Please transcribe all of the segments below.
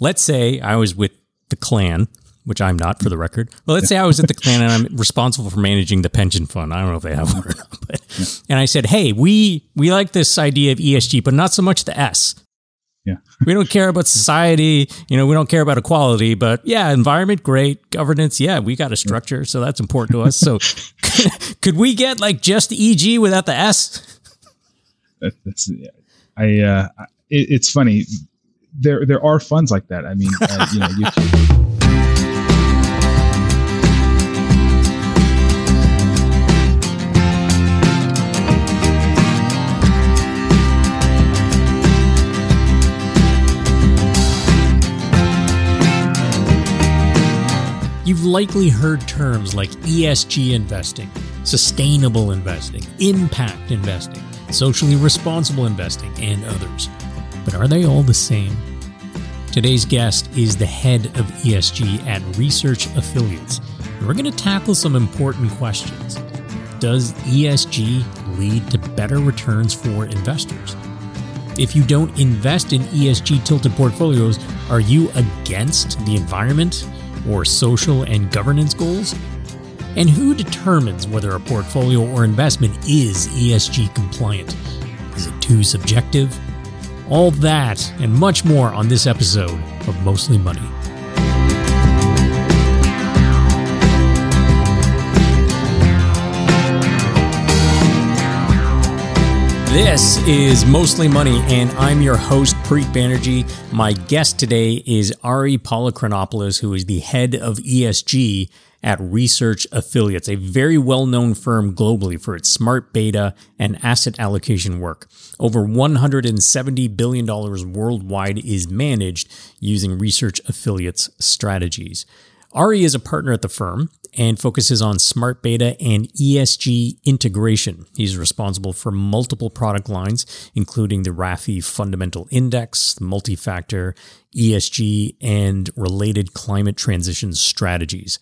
let's say I was with the Klan, which I'm not for the record. Well, let's say I was at the Klan and I'm responsible for managing the pension fund. I don't know if they have one or not, but and I said, "Hey, we we like this idea of ESG, but not so much the S." Yeah. we don't care about society, you know, we don't care about equality, but yeah, environment great, governance, yeah, we got a structure, so that's important to us. So could we get like just EG without the S? That's I uh it, it's funny. There there are funds like that. I mean, uh, you know, YouTube You've likely heard terms like ESG investing, sustainable investing, impact investing, socially responsible investing, and others. But are they all the same? Today's guest is the head of ESG at Research Affiliates. We're going to tackle some important questions. Does ESG lead to better returns for investors? If you don't invest in ESG tilted portfolios, are you against the environment or social and governance goals? And who determines whether a portfolio or investment is ESG compliant? Is it too subjective? All that and much more on this episode of Mostly Money. This is Mostly Money, and I'm your host, Preet Banerjee. My guest today is Ari Polychronopoulos, who is the head of ESG at Research Affiliates, a very well known firm globally for its smart beta and asset allocation work. Over $170 billion worldwide is managed using Research Affiliates strategies. Ari is a partner at the firm and focuses on smart beta and ESG integration. He's responsible for multiple product lines, including the RAFI Fundamental Index, the multi-factor, ESG, and related climate transition strategies.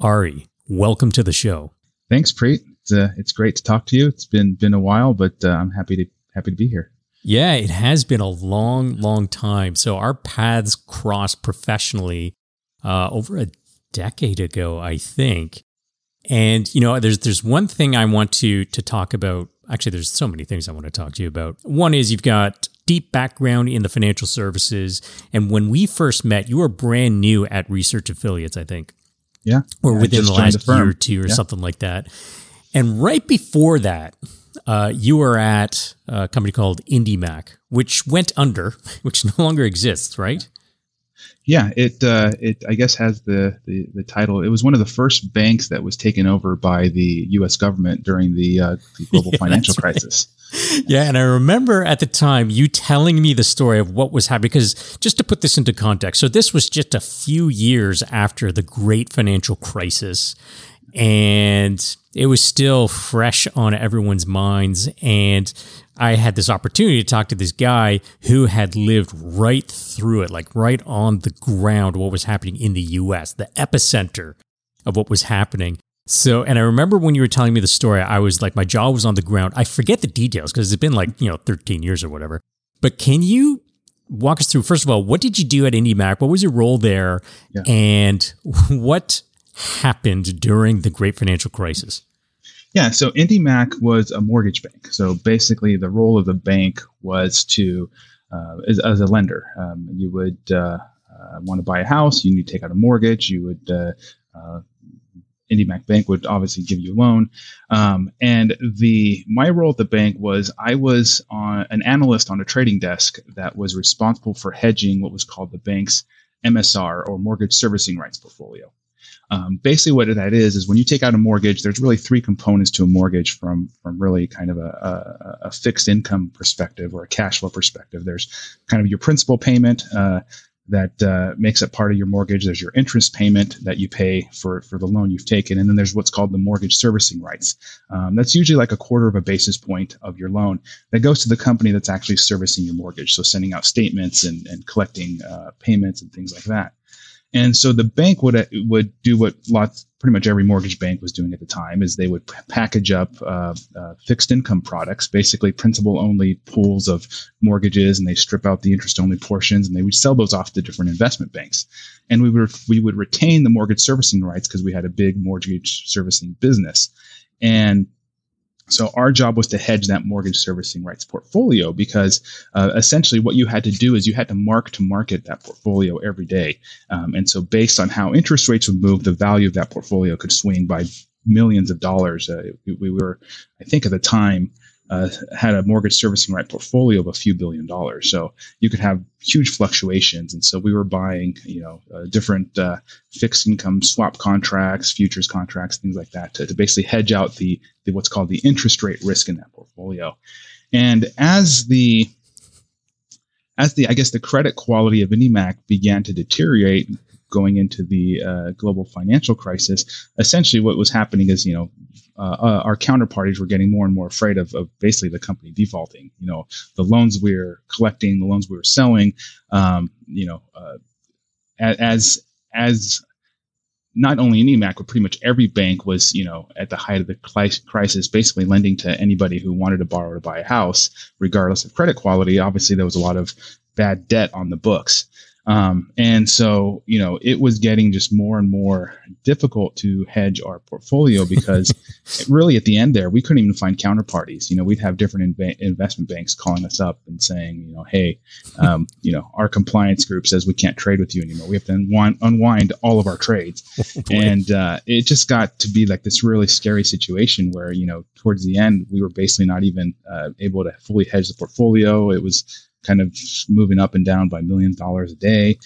Ari, welcome to the show. Thanks, Preet. It's, uh, it's great to talk to you. It's been been a while, but uh, I'm happy to happy to be here. Yeah, it has been a long, long time. So our paths crossed professionally uh, over a decade ago, I think. And you know, there's there's one thing I want to to talk about. Actually, there's so many things I want to talk to you about. One is you've got deep background in the financial services, and when we first met, you were brand new at Research Affiliates, I think. Yeah, or yeah, within the last year or two, or yeah. something like that. And right before that, uh, you were at a company called IndyMac, which went under, which no longer exists, right? Yeah, it uh, it I guess has the, the, the title. It was one of the first banks that was taken over by the U.S. government during the, uh, the global yeah, financial crisis. Right. Yeah, and I remember at the time you telling me the story of what was happening. Because just to put this into context, so this was just a few years after the great financial crisis, and it was still fresh on everyone's minds. And I had this opportunity to talk to this guy who had lived right through it, like right on the ground, what was happening in the US, the epicenter of what was happening. So, and I remember when you were telling me the story, I was like, my jaw was on the ground. I forget the details because it's been like, you know, 13 years or whatever. But can you walk us through, first of all, what did you do at IndyMac? What was your role there? Yeah. And what happened during the great financial crisis? Yeah, so IndyMac was a mortgage bank. So basically, the role of the bank was to, uh, as, as, a lender, um, you would uh, uh, want to buy a house, you need to take out a mortgage, you would. IndyMac Bank would obviously give you a loan, um, and the my role at the bank was I was on, an analyst on a trading desk that was responsible for hedging what was called the bank's MSR or mortgage servicing rights portfolio. Um, basically, what that is is when you take out a mortgage, there's really three components to a mortgage from from really kind of a, a, a fixed income perspective or a cash flow perspective. There's kind of your principal payment. Uh, that uh, makes up part of your mortgage. There's your interest payment that you pay for, for the loan you've taken. And then there's what's called the mortgage servicing rights. Um, that's usually like a quarter of a basis point of your loan that goes to the company that's actually servicing your mortgage. So sending out statements and, and collecting uh, payments and things like that. And so the bank would would do what lots, pretty much every mortgage bank was doing at the time, is they would package up uh, uh, fixed income products, basically principal only pools of mortgages, and they strip out the interest only portions, and they would sell those off to different investment banks. And we would we would retain the mortgage servicing rights because we had a big mortgage servicing business, and so our job was to hedge that mortgage servicing rights portfolio because uh, essentially what you had to do is you had to mark to market that portfolio every day. Um, and so based on how interest rates would move, the value of that portfolio could swing by millions of dollars. Uh, we, we, were, I think at the time, uh, had a mortgage servicing right portfolio of a few billion dollars. So you could have huge fluctuations. And so we were buying, you know, uh, different uh, fixed income swap contracts, futures contracts, things like that to, to basically hedge out the, the what's called the interest rate risk in that portfolio. And as the as the I guess the credit quality of IndyMac began to deteriorate going into the uh, global financial crisis, essentially what was happening is you know uh, uh, our counterparties were getting more and more afraid of, of, basically the company defaulting. You know, the loans we were collecting, the loans we were selling. Um, you know, uh, as as not only IndyMac, but pretty much every bank was, you know, at the height of the crisis, basically lending to anybody who wanted to borrow to buy a house, regardless of credit quality. Obviously, there was a lot of bad debt on the books. Um, and so, you know, it was getting just more and more difficult to hedge our portfolio because really at the end there, we couldn't even find counterparties. You know, we'd have different inv- investment banks calling us up and saying, you know, hey, um, you know, our compliance group says we can't trade with you anymore. We have to unwind, unwind all of our trades. Oh, and uh, it just got to be like this really scary situation where, you know, towards the end, we were basically not even uh, able to fully hedge the portfolio. It was kind of moving up and down by millions of dollars a day.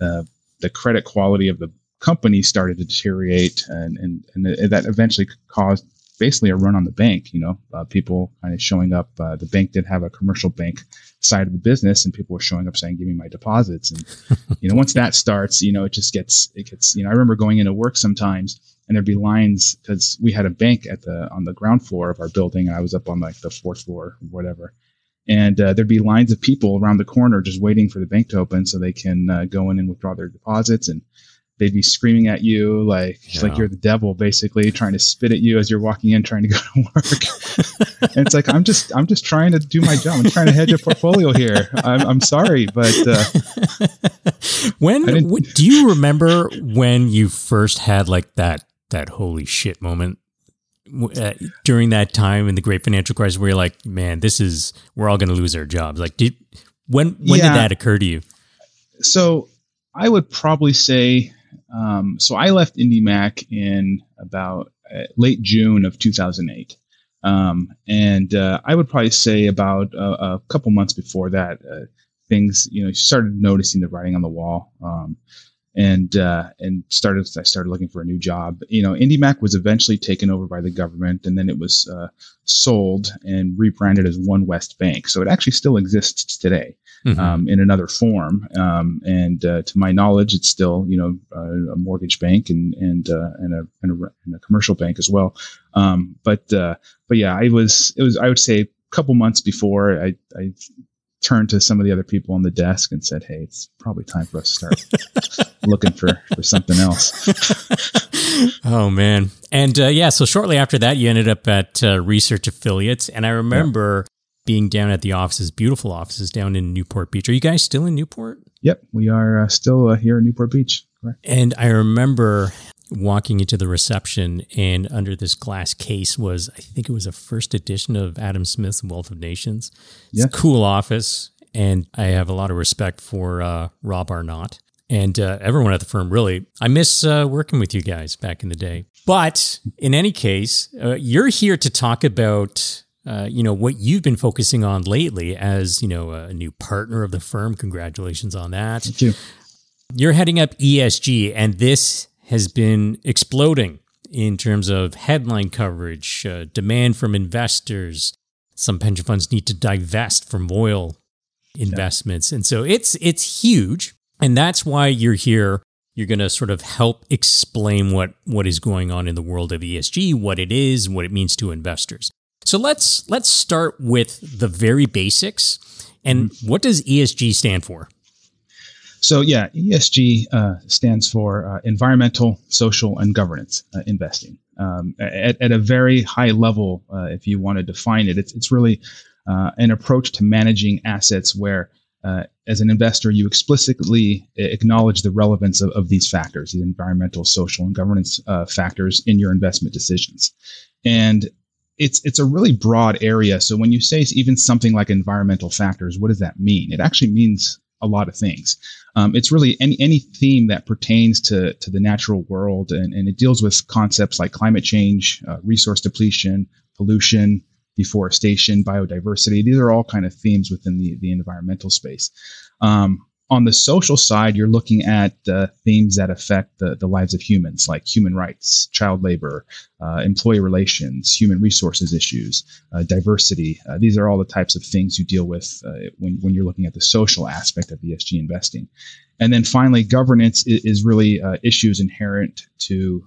Uh, the credit quality of the company started to deteriorate, and and, and that eventually caused basically a run on the bank. You know, uh, people kind of showing up. Uh, the bank did have a commercial bank side of the business, and people were showing up saying, "Give me my deposits." And you know, once that starts, you know, it just gets it gets. You know, I remember going into work sometimes, and there'd be lines because we had a bank at the on the ground floor of our building, and I was up on like the fourth floor, or whatever and uh, there'd be lines of people around the corner just waiting for the bank to open so they can uh, go in and withdraw their deposits. And they'd be screaming at you like yeah. like you're the devil basically trying to spit at you as you're walking in trying to go to work. And it's like i'm just i'm just trying to do my job. I'm trying to hedge a portfolio here. I'm, I'm sorry but uh, when do you remember when you first had like that that holy shit moment uh, during that time in the great financial crisis where you're like, man, this is we're all going to lose our jobs? Like, did when when yeah. did that occur to you? So I would probably say, um, so I left IndyMac in about uh, late June of 2008. Um, and uh, I would probably say about a couple months before that, uh, things, you know, started noticing the writing on the wall. Um, and uh, and started I started looking for a new job. You know, IndyMac was eventually taken over by the government, and then it was uh, sold and rebranded as OneWest Bank. So it actually still exists today mm-hmm. um, in another form. Um, and uh, to my knowledge, it's still you know uh, a mortgage bank and and uh, and a, and, a, and, a, commercial bank as well. Um, but uh, but yeah, I was it was I would say a couple months before I, I turned to some of the other people on the desk and said, "Hey, it's probably time for us to start looking for for something else." oh man, and uh, yeah, so shortly after that, you ended up at uh, Research Affiliates, and I remember. Yeah. Being down at the offices, beautiful offices down in Newport Beach. Are you guys still in Newport? Yep, we are uh, still uh, here in Newport Beach. Correct. And I remember walking into the reception and under this glass case was I think it was a first edition of Adam Smith's Wealth of Nations. It's a cool office and I have a lot of respect for uh, Rob Arnott and uh, everyone at the firm really. I miss uh, working with you guys back in the day. But in any case, uh, you're here to talk about uh, you know what you've been focusing on lately as you know a new partner of the firm. Congratulations on that. Thank you. You're heading up ESG, and this has been exploding in terms of headline coverage, uh, demand from investors. Some pension funds need to divest from oil investments, yeah. and so it's it's huge, and that's why you're here. You're going to sort of help explain what what is going on in the world of ESG, what it is, what it means to investors. So let's let's start with the very basics. And mm-hmm. what does ESG stand for? So yeah, ESG uh, stands for uh, environmental, social, and governance uh, investing. Um, at, at, a very high level, uh, if you want to define it, it's it's really uh, an approach to managing assets where, uh, as an investor, you explicitly acknowledge the relevance of, of these factors, the environmental, social, and governance factors in your investment decisions. And it's it's a really broad area. So when you say even something like environmental factors, what does that mean? It actually means a lot of things. Um, it's really any any theme that pertains to to the natural world, and, and it deals with concepts like climate change, uh, resource depletion, pollution, deforestation, biodiversity. These are all kind of themes within the the environmental space. Um, on the social side, you're looking at uh, themes that affect the, the lives of humans, like human rights, child labor, uh, employee relations, human resources issues, uh, diversity. Uh, these are all the types of things you deal with uh, when, when you're looking at the social aspect of ESG investing. And then finally, governance is, is really uh, issues inherent to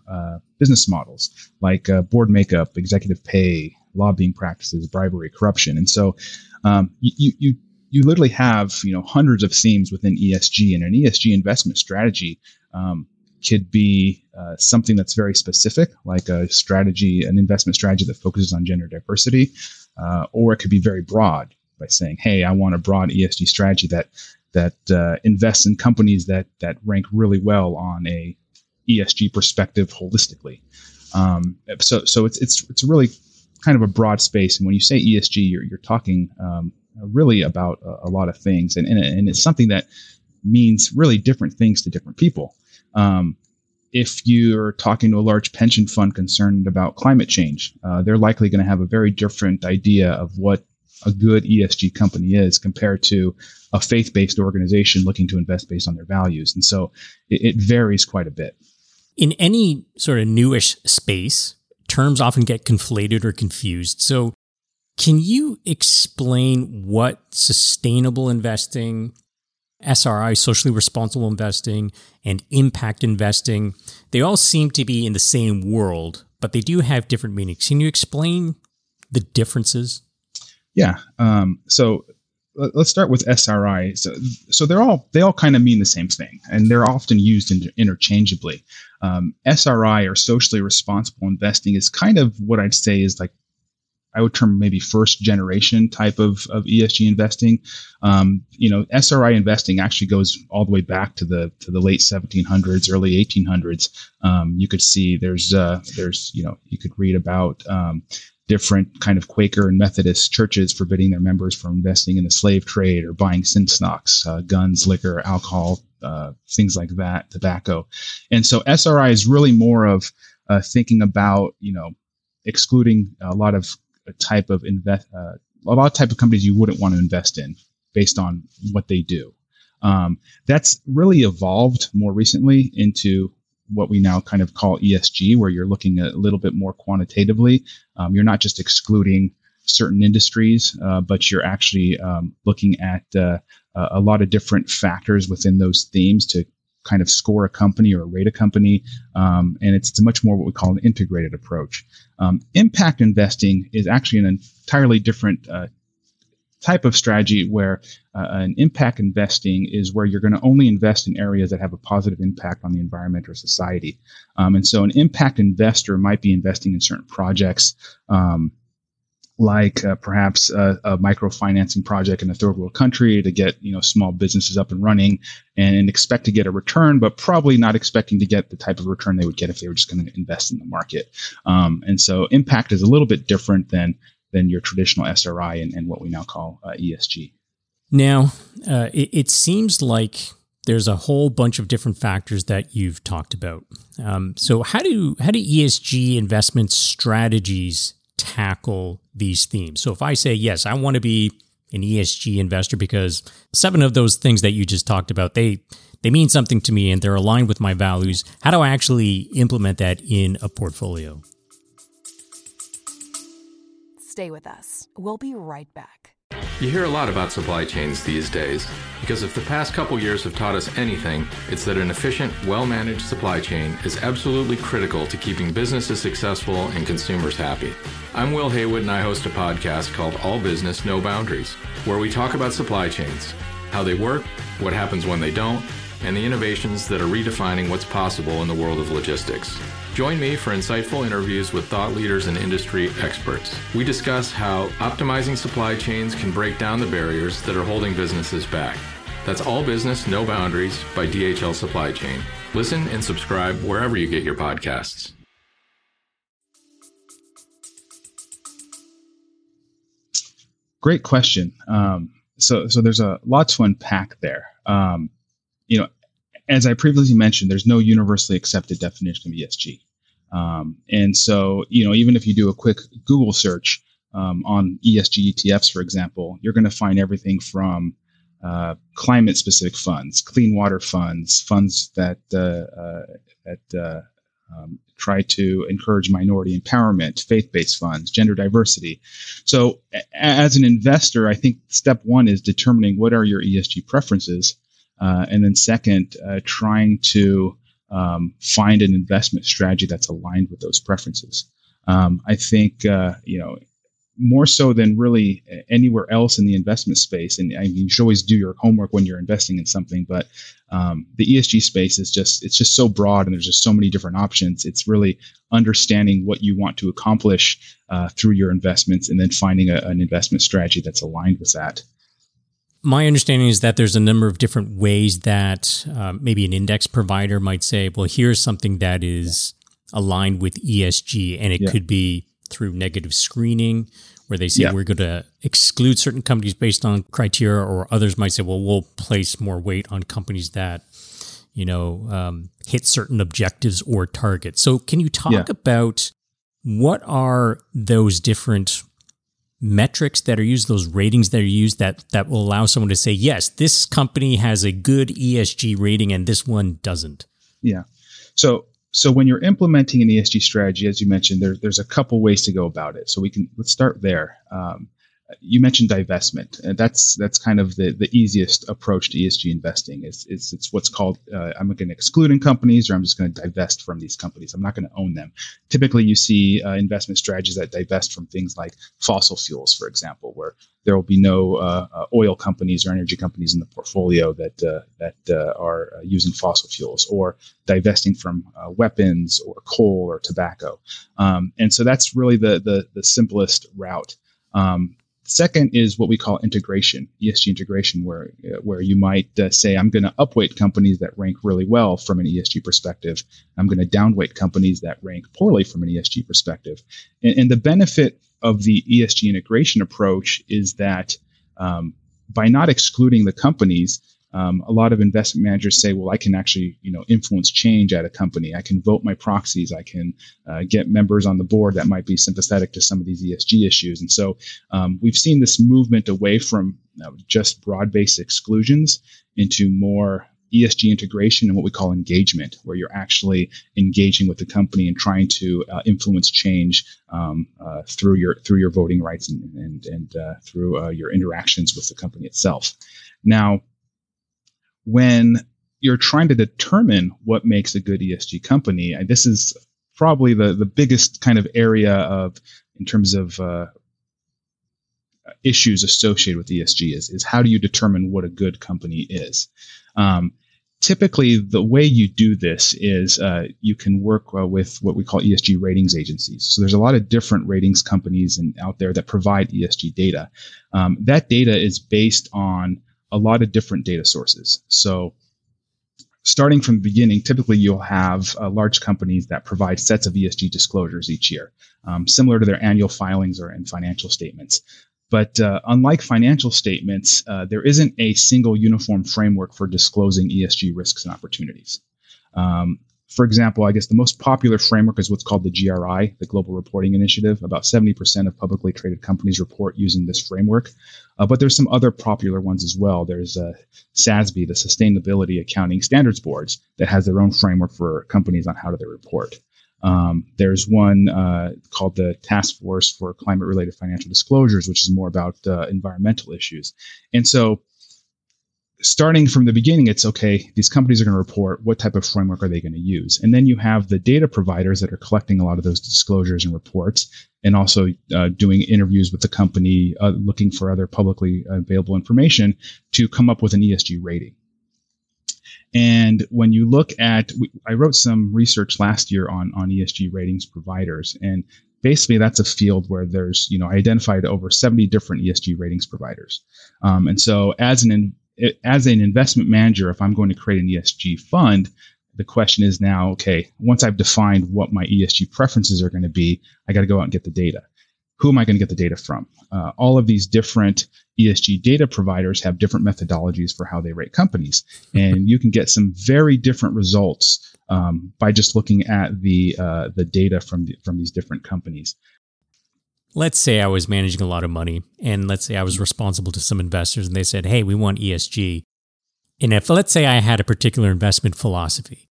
business models, like board makeup, executive pay, lobbying practices, bribery, corruption. And so um, you, you you literally have you know hundreds of themes within ESG, and an ESG investment strategy um, could be uh, something that's very specific, like a strategy, an investment strategy that focuses on gender diversity, uh, or it could be very broad by saying, "Hey, I want a broad ESG strategy that that uh, invests in companies that that rank really well on a ESG perspective holistically." Um, so, so it's it's it's really kind of a broad space, and when you say ESG, you're you're talking um, really about a, a lot of things, and, and and it's something that means really different things to different people. Um, if you're talking to a large pension fund concerned about climate change, uh, they're likely going to have a very different idea of what a good ESG company is compared to a faith based organization looking to invest based on their values. And so it, it, varies quite a bit. In any sort of newish space, terms often get conflated or confused. So can you explain what sustainable investing, SRI, socially responsible investing, and impact investing, they all seem to be in the same world, but they do have different meanings. Can you explain the differences? Yeah. Um, so let's start with SRI. So, so they're all they all kind of mean the same thing, and they're often used inter- interchangeably. Um, SRI or socially responsible investing is kind of what I'd say is like I would term maybe first generation type of, of ESG investing. Um, you know, SRI investing actually goes all the way back to the to the late 1700s, early 1800s. Um, you could see there's uh, there's you know you could read about um, different kind of Quaker and Methodist churches forbidding their members from investing in the slave trade or buying sin stocks, uh, guns, liquor, alcohol, uh, things like that, tobacco. And so SRI is really more of uh, thinking about you know excluding a lot of type of invest uh, a lot of type of companies you wouldn't want to invest in based on what they do. Um, that's really evolved more recently into what we now kind of call ESG, where you're looking a little bit more quantitatively. Um, you're not just excluding certain industries, uh, but you're actually um, looking at uh, a lot of different factors within those themes to kind of score a company or rate a company. Um, and it's, it's, much more what we call an integrated approach. Um, impact investing is actually an entirely different uh, type of strategy where uh, an impact investing is where you're going to only invest in areas that have a positive impact on the environment or society. Um, and so an impact investor might be investing in certain projects. Um, like uh, perhaps a, a microfinancing project in a third world country to get you know small businesses up and running and expect to get a return, but probably not expecting to get the type of return they would get if they were just going to invest in the market. Um, and so impact is a little bit different than than your traditional SRI and, and what we now call uh, ESG. Now, uh, it, it, seems like there's a whole bunch of different factors that you've talked about. Um, so, how do how do ESG investment strategies tackle these themes. So if I say, yes, I want to be an ESG investor because seven of those things that you just talked about, they they mean something to me and they're aligned with my values. How do I actually implement that in a portfolio? Stay with us. We'll be right back. You hear a lot about supply chains these days because if the past couple years have taught us anything, it's that an efficient, well managed supply chain is absolutely critical to keeping businesses successful and consumers happy. I'm Will Haywood and I host a podcast called All Business, No Boundaries, where we talk about supply chains, how they work, what happens when they don't, and the innovations that are redefining what's possible in the world of logistics. Join me for insightful interviews with thought leaders and industry experts. We discuss how optimizing supply chains can break down the barriers that are holding businesses back. That's All Business, No Boundaries by DHL Supply Chain. Listen and subscribe wherever you get your podcasts. Great question. Um, so, so there's a lot to unpack there. Um, you know, as I previously mentioned, there's no universally accepted definition of ESG. Um, and so, you know, even if you do a quick Google search um, on ESG ETFs, for example, you're going to find everything from uh, climate-specific funds, clean water funds, funds that uh, uh, that uh, um, try to encourage minority empowerment, faith-based funds, gender diversity. So, a- as an investor, I think step one is determining what are your ESG preferences, uh, and then second, uh, trying to um, find an investment strategy that's aligned with those preferences. Um, I think uh, you know more so than really anywhere else in the investment space. And I mean, you should always do your homework when you're investing in something, but um, the ESG space is just it's just so broad, and there's just so many different options. It's really understanding what you want to accomplish uh, through your investments, and then finding a, an investment strategy that's aligned with that my understanding is that there's a number of different ways that uh, maybe an index provider might say, well, here's something that is aligned with ESG, and it yeah. could be through negative screening, where they say yeah. we're going to exclude certain companies based on criteria, or others might say, well, we'll place more weight on companies that you know um, hit certain objectives or targets. So, can you talk yeah. about what are those different metrics that are used, those ratings that are used that that will allow someone to say, yes, this company has a good ESG rating and this one doesn't? Yeah. So so when you're implementing an ESG strategy, as you mentioned, there, there's a couple ways to go about it. So we can let's start there. Um, you mentioned divestment, and that's that's kind of the, the easiest approach to ESG investing. Is it's, it's what's called uh, I'm going to exclude in companies, or I'm just going to divest from these companies. I'm not going to own them. Typically, you see uh, investment strategies that divest from things like fossil fuels, for example, where there will be no uh, uh oil companies or energy companies in the portfolio that uh, that uh, are using fossil fuels, or divesting from weapons or coal or tobacco. Um, and so that's really the the, the simplest route. Um, Second is what we call integration, ESG integration, where where you might uh, say, I'm going to upweight companies that rank really well from an ESG perspective. I'm going to downweight companies that rank poorly from an ESG perspective. And, and the benefit of the ESG integration approach is that um, by not excluding the companies, um, a lot of investment managers say, well, I can actually, you know, influence change at a company. I can vote my proxies. I can uh, get members on the board that might be sympathetic to some of these ESG issues. And so um, we've seen this movement away from just broad-based exclusions into more ESG integration and what we call engagement, where you're actually engaging with the company and trying to uh, influence change um, uh, through your through your voting rights and and, and uh, through uh, your interactions with the company itself. Now, when you're trying to determine what makes a good ESG company, this is probably the, the biggest kind of area of in terms of uh, issues associated with ESG is, is how do you determine what a good company is? Um, typically, the way you do this is uh, you can work uh, with what we call ESG ratings agencies. So there's a lot of different ratings companies and out there that provide ESG data. Um, that data is based on a lot of different data sources. So starting from the beginning, typically you'll have uh, large companies that provide sets of ESG disclosures each year, um, similar to their annual filings or in financial statements. But uh, unlike financial statements, uh, there isn't a single uniform framework for disclosing ESG risks and opportunities. Um, for example, I guess the most popular framework is what's called the GRI, the Global Reporting Initiative. About 70% of publicly traded companies report using this framework. Uh, but there's some other popular ones as well. There's uh, SASB, the Sustainability Accounting Standards Boards, that has their own framework for companies on how do they report. Um, there's one uh, called the Task Force for Climate Related Financial Disclosures, which is more about uh, environmental issues. And so starting from the beginning, it's okay, these companies are going to report what type of framework are they going to use. And then you have the data providers that are collecting a lot of those disclosures and reports and also uh, doing interviews with the company, uh, looking for other publicly available information to come up with an ESG rating. And when you look at, I wrote some research last year on on ESG ratings providers, and basically that's a field where there's you know I identified over 70 different ESG ratings providers, um, and so as an as an investment manager, if I'm going to create an ESG fund, the question is now, okay, once I've defined what my ESG preferences are going to be, I got to go out and get the data. Who am I going to get the data from? Uh, all of these different ESG data providers have different methodologies for how they rate companies, and you can get some very different results um, by just looking at the uh, the data from the, from these different companies. Let's say I was managing a lot of money, and let's say I was responsible to some investors, and they said, "Hey, we want ESG." And if let's say I had a particular investment philosophy,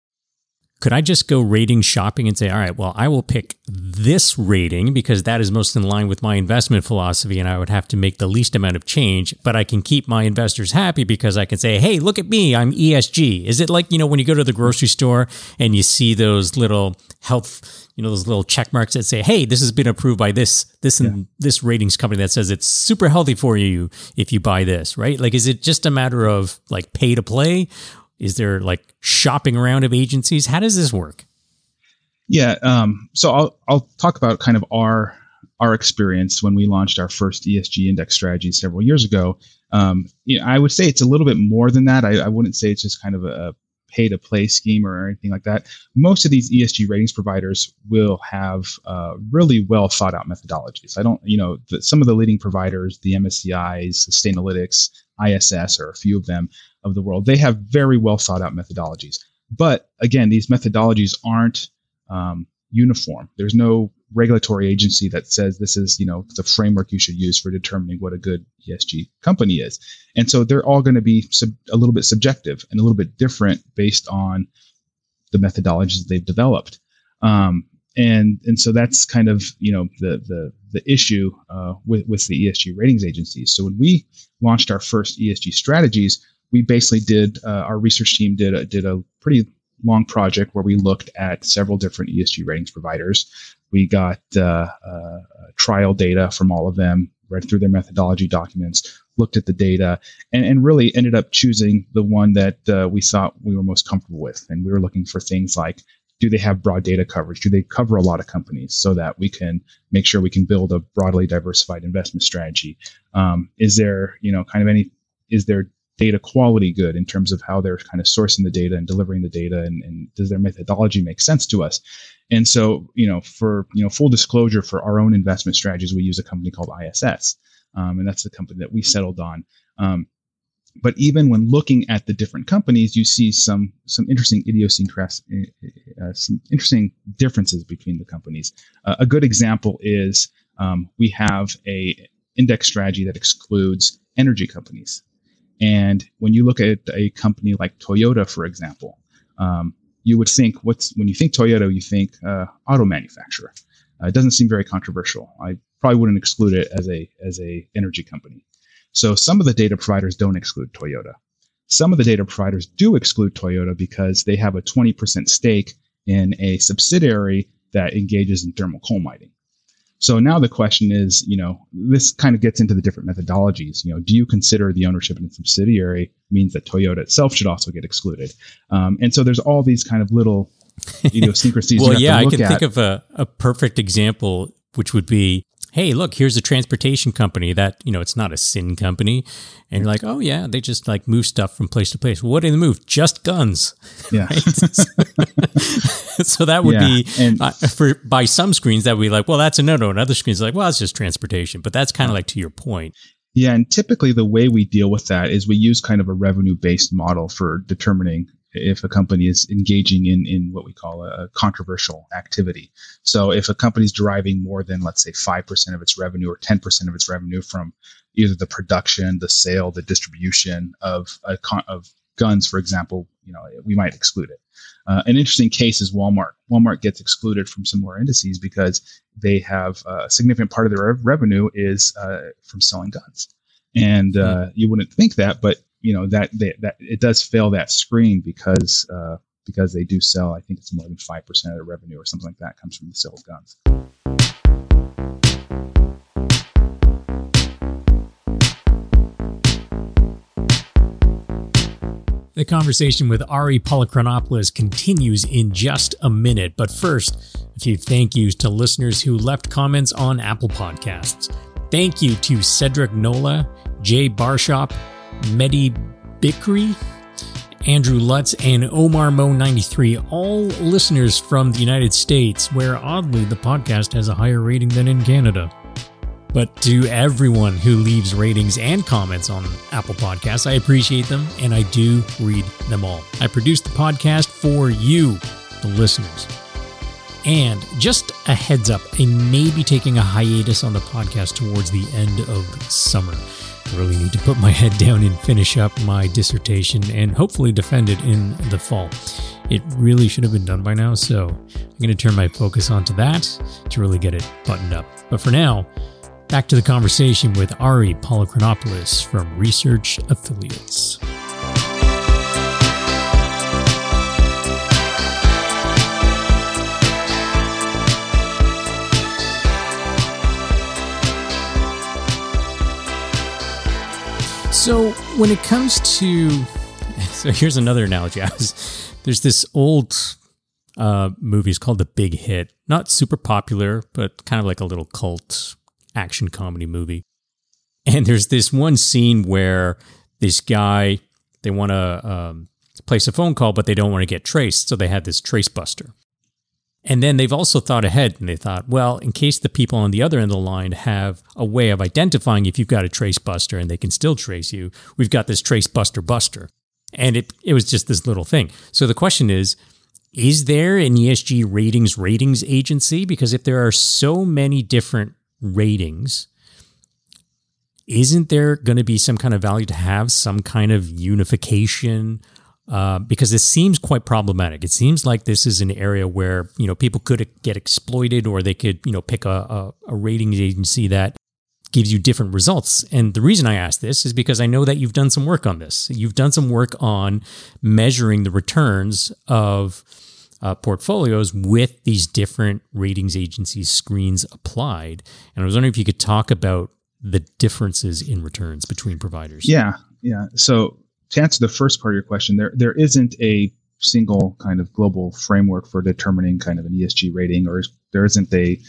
could I just go rating shopping and say, all right, well, I will pick this rating because that is most in line with my investment philosophy and I would have to make the least amount of change, but I can keep my investors happy because I can say, hey, look at me, I'm ESG. Is it like, you know, when you go to the grocery store and you see those little health, you know, those little check marks that say, hey, this has been approved by this, this, and yeah. this ratings company that says it's super healthy for you if you buy this, right? Like, is it just a matter of like pay to play is there like shopping around of agencies? How does this work? Yeah, um, so I'll I'll talk about kind of our our experience when we launched our first ESG index strategy several years ago. Um, you know, I would say it's a little bit more than that. I, I wouldn't say it's just kind of a, pay to play scheme or anything like that. Most of these ESG ratings providers will have uh, really well thought out methodologies. I don't, you know, the, some of the leading providers, the MSCI's, Sustainalytics, ISS, or a few of them of the world. They have very well thought out methodologies. But again, these methodologies aren't um, uniform. There's no regulatory agency that says this is, you know, the framework you should use for determining what a good ESG company is. And so they're all going to be sub- a little bit subjective and a little bit different based on the methodologies they've developed. Um, and and so that's kind of you know the the the issue uh, with with the ESG ratings agencies. So when we launched our first ESG strategies, we basically did uh, our research team did a, did a pretty long project where we looked at several different ESG ratings providers. We got uh, uh, trial data from all of them, read through their methodology documents, looked at the data, and, and really ended up choosing the one that uh, we thought we were most comfortable with. And we were looking for things like do they have broad data coverage? Do they cover a lot of companies so that we can make sure we can build a broadly diversified investment strategy? Um, is there, you know, kind of any, is there data quality good in terms of how they're kind of sourcing the data and delivering the data and, and, does their methodology make sense to us? And so you know for you know full disclosure for our own investment strategies we use a company called ISS um, and that's the company that we settled on. Um, but even when looking at the different companies you see some some interesting idiosyncrasies uh, some interesting differences between the companies. Uh, a good example is um, we have a index strategy that excludes energy companies and when you look at a company like Toyota, for example, um, you would think what's when you think Toyota, you think uh, auto manufacturer. Uh, it doesn't seem very controversial. I probably wouldn't exclude it as a as a energy company. So some of the data providers don't exclude Toyota. Some of the data providers do exclude Toyota because they have a 20% stake in a subsidiary that engages in thermal coal mining. So now the question is, you know, this kind of gets into the different methodologies. You know, do you consider the ownership in a subsidiary means that Toyota itself should also get excluded? Um, and so there's all these kind of little idiosyncrasies. well, yeah, I can at. think of a, a perfect example, which would be hey, look, here's a transportation company that, you know, it's not a sin company. And you're like, oh, yeah, they just like move stuff from place to place. What do they move? Just guns. Yeah. so that would yeah. be, and, uh, for by some screens, that would be like, well, that's a no no. And other screens, like, well, it's just transportation. But that's kind of like to your point. Yeah. And typically the way we deal with that is we use kind of a revenue based model for determining if a company is engaging in, in what we call a controversial activity. So if a company is deriving more than, let's say, 5% of its revenue or 10% of its revenue from either the production, the sale, the distribution of, a, of guns, for example, you know, we might exclude it. Uh, an interesting case is Walmart. Walmart gets excluded from similar indices because they have a significant part of their revenue is uh, from selling guns. And uh, you wouldn't think that, but you know that they, that it does fail that screen because uh, because they do sell. I think it's more than five percent of their revenue or something like that comes from the sale of guns. The conversation with Ari Polychronopoulos continues in just a minute, but first, a few thank yous to listeners who left comments on Apple Podcasts. Thank you to Cedric Nola, Jay Barshop, Mehdi Bikri, Andrew Lutz, and Omar Mo93, all listeners from the United States, where oddly the podcast has a higher rating than in Canada. But to everyone who leaves ratings and comments on Apple Podcasts, I appreciate them and I do read them all. I produce the podcast for you, the listeners. And just a heads up, I may be taking a hiatus on the podcast towards the end of summer. Really need to put my head down and finish up my dissertation and hopefully defend it in the fall. It really should have been done by now, so I'm going to turn my focus onto that to really get it buttoned up. But for now, back to the conversation with Ari Polychronopoulos from Research Affiliates. So when it comes to, so here's another analogy. Was, there's this old uh, movie. It's called The Big Hit. Not super popular, but kind of like a little cult action comedy movie. And there's this one scene where this guy they want to um, place a phone call, but they don't want to get traced, so they have this trace buster. And then they've also thought ahead and they thought, well, in case the people on the other end of the line have a way of identifying if you've got a trace buster and they can still trace you, we've got this trace buster buster. And it, it was just this little thing. So the question is, is there an ESG ratings ratings agency? Because if there are so many different ratings, isn't there going to be some kind of value to have some kind of unification uh, because this seems quite problematic. It seems like this is an area where you know people could get exploited, or they could you know pick a, a, a ratings agency that gives you different results. And the reason I ask this is because I know that you've done some work on this. You've done some work on measuring the returns of uh, portfolios with these different ratings agencies screens applied. And I was wondering if you could talk about the differences in returns between providers. Yeah, yeah. So to answer the first part of your question, there there isn't a single kind of global framework for determining kind of an ESG rating, or there isn't a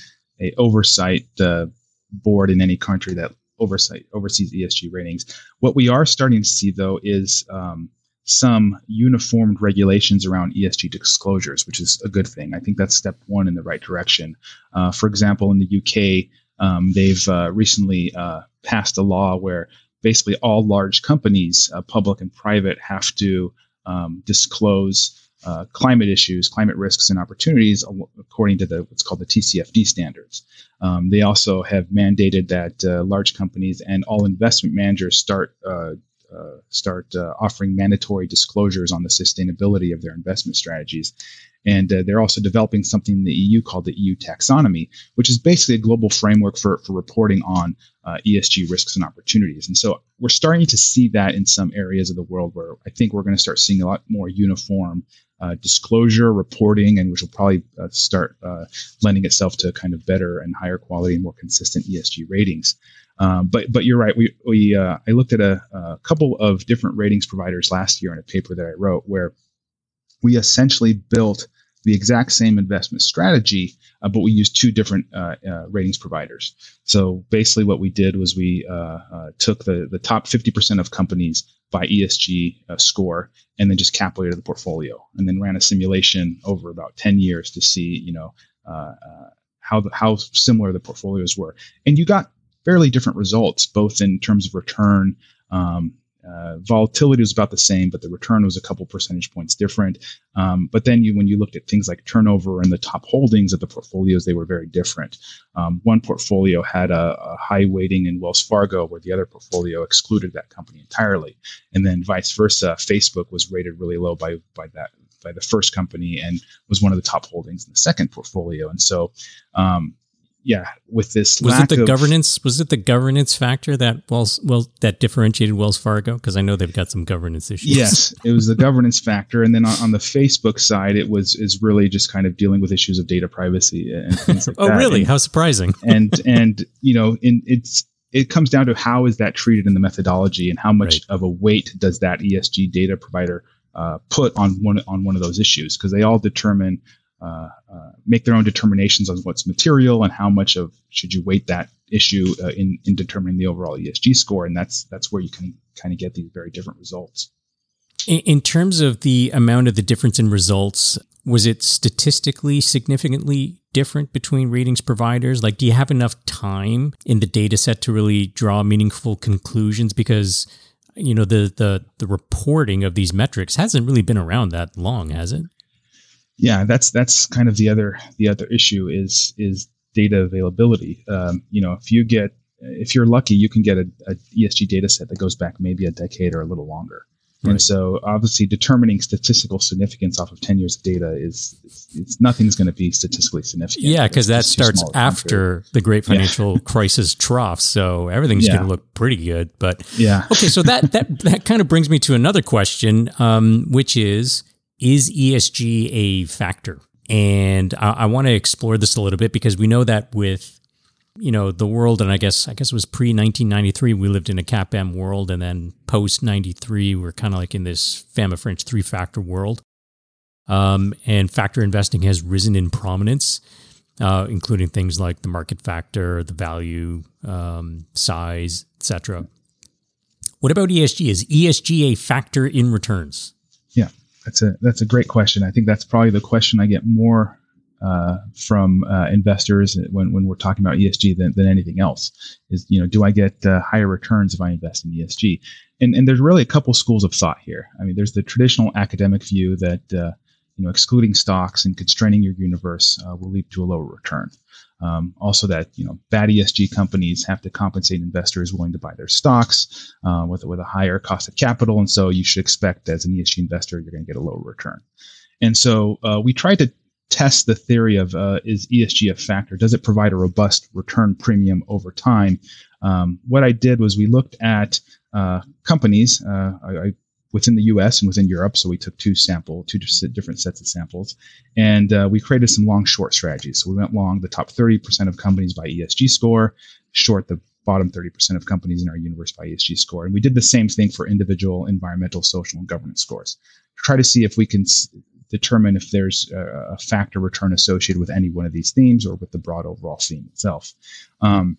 a oversight uh, board in any country that oversight oversees ESG ratings. What we are starting to see though is um, some uniformed regulations around ESG disclosures, which is a good thing. I think that's step one in the right direction. Uh, for example, in the UK, um, they've uh, recently uh, passed a law where basically all large companies, uh, public and private, have to um, disclose uh, climate issues, climate risks, and opportunities according to the what's called the TCFD standards. Um, they also have mandated that uh, large companies and all investment managers start uh, uh, start uh, offering mandatory disclosures on the sustainability of their investment strategies. And they're also developing something in the EU called the EU taxonomy, which is basically a global framework for, for reporting on uh, ESG risks and opportunities. And so we're starting to see that in some areas of the world where I think we're going to start seeing a lot more uniform uh, disclosure reporting, and which will probably uh, start uh, lending itself to kind of better and higher quality and more consistent ESG ratings. Um, but but you're right. We we uh, I looked at a, a, couple of different ratings providers last year in a paper that I wrote where we essentially built the exact same investment strategy, uh, but we used two different uh, uh ratings providers. So basically, what we did was we uh, uh, took the the top 50% of companies by ESG score and then just calculated the portfolio and then ran a simulation over about 10 years to see you know how the, how similar the portfolios were, and you got fairly different results, both in terms of return. Um, uh, volatility was about the same, but the return was a couple percentage points different. Um, but then you, when you looked at things like turnover and the top holdings of the portfolios, they were very different. Um, one portfolio had a, a, high weighting in Wells Fargo, where the other portfolio excluded that company entirely, and then vice versa. Facebook was rated really low by by that by the first company and was one of the top holdings in the second portfolio. And so um, yeah, with this was it the of, governance was it the governance factor that Wells well that differentiated Wells Fargo because I know they've got some governance issues. Yes, it was the governance factor, and then on, on, the Facebook side, it was is really just kind of dealing with issues of data privacy and things like oh, that. Oh, really? And, How surprising! and and you know, in it's it comes down to how is that treated in the methodology and how much right. of a weight does that ESG data provider uh, put on one on one of those issues because they all determine uh, uh, make their own determinations on what's material and how much of should you weight that issue uh, in in determining the overall ESG score, and that's that's where you can kind of get these very different results. In, in terms of the amount of the difference in results, was it statistically significantly different between ratings providers? Like, do you have enough time in the data set to really draw meaningful conclusions? Because you know the the the reporting of these metrics hasn't really been around that long, has it? Yeah, that's that's kind of the other the other issue is is data availability. Um, you know, if you get if you're lucky, you can get a, a, ESG data set that goes back maybe a decade or a little longer. Right. And so, obviously, determining statistical significance off of 10 years of data is it's, it's nothing's going to be statistically significant. Yeah, because that starts after the great financial yeah. crisis trough. So everything's yeah. going to look pretty good. But yeah, okay. So that that that kind of brings me to another question, um, which is: Is ESG a factor? And I, I want to explore this a little bit because we know that with you know the world and i guess i guess it was pre 1993 we lived in a CAPM world and then post 93 we're kind of like in this fama french three factor world. Um, and factor investing has risen in prominence uh, including things like the market factor the value um, size etc what about esg is esg a factor in returns that's a that's a great question i think that's probably the question i get more uh, from uh, investors when, when we're talking about ESG than, than anything else is, you know, do I get uh, higher returns if I invest in ESG? And, and there's really a couple schools of thought here. I mean, there's the traditional academic view that, uh, you know, excluding stocks and constraining your universe uh, will lead to a lower return. Um, also, that you know, bad ESG companies have to compensate investors willing to buy their stocks uh, with with a higher cost of capital, and so you should expect as an ESG investor you're going to get a lower return. And so uh, we tried to test the theory of uh, is ESG a factor? Does it provide a robust return premium over time? Um, what I did was we looked at uh, companies uh, I, I, within the U.S. and within Europe. So we took two sample, two different sets of samples, and uh, we created some long-short strategies. So we went long the top 30% of companies by ESG score, short the bottom 30% of companies in our universe by ESG score. And we did the same thing for individual environmental, social, and governance scores. Try to see if we can determine if there's a, factor return associated with any one of these themes or with the broad overall theme itself. Um,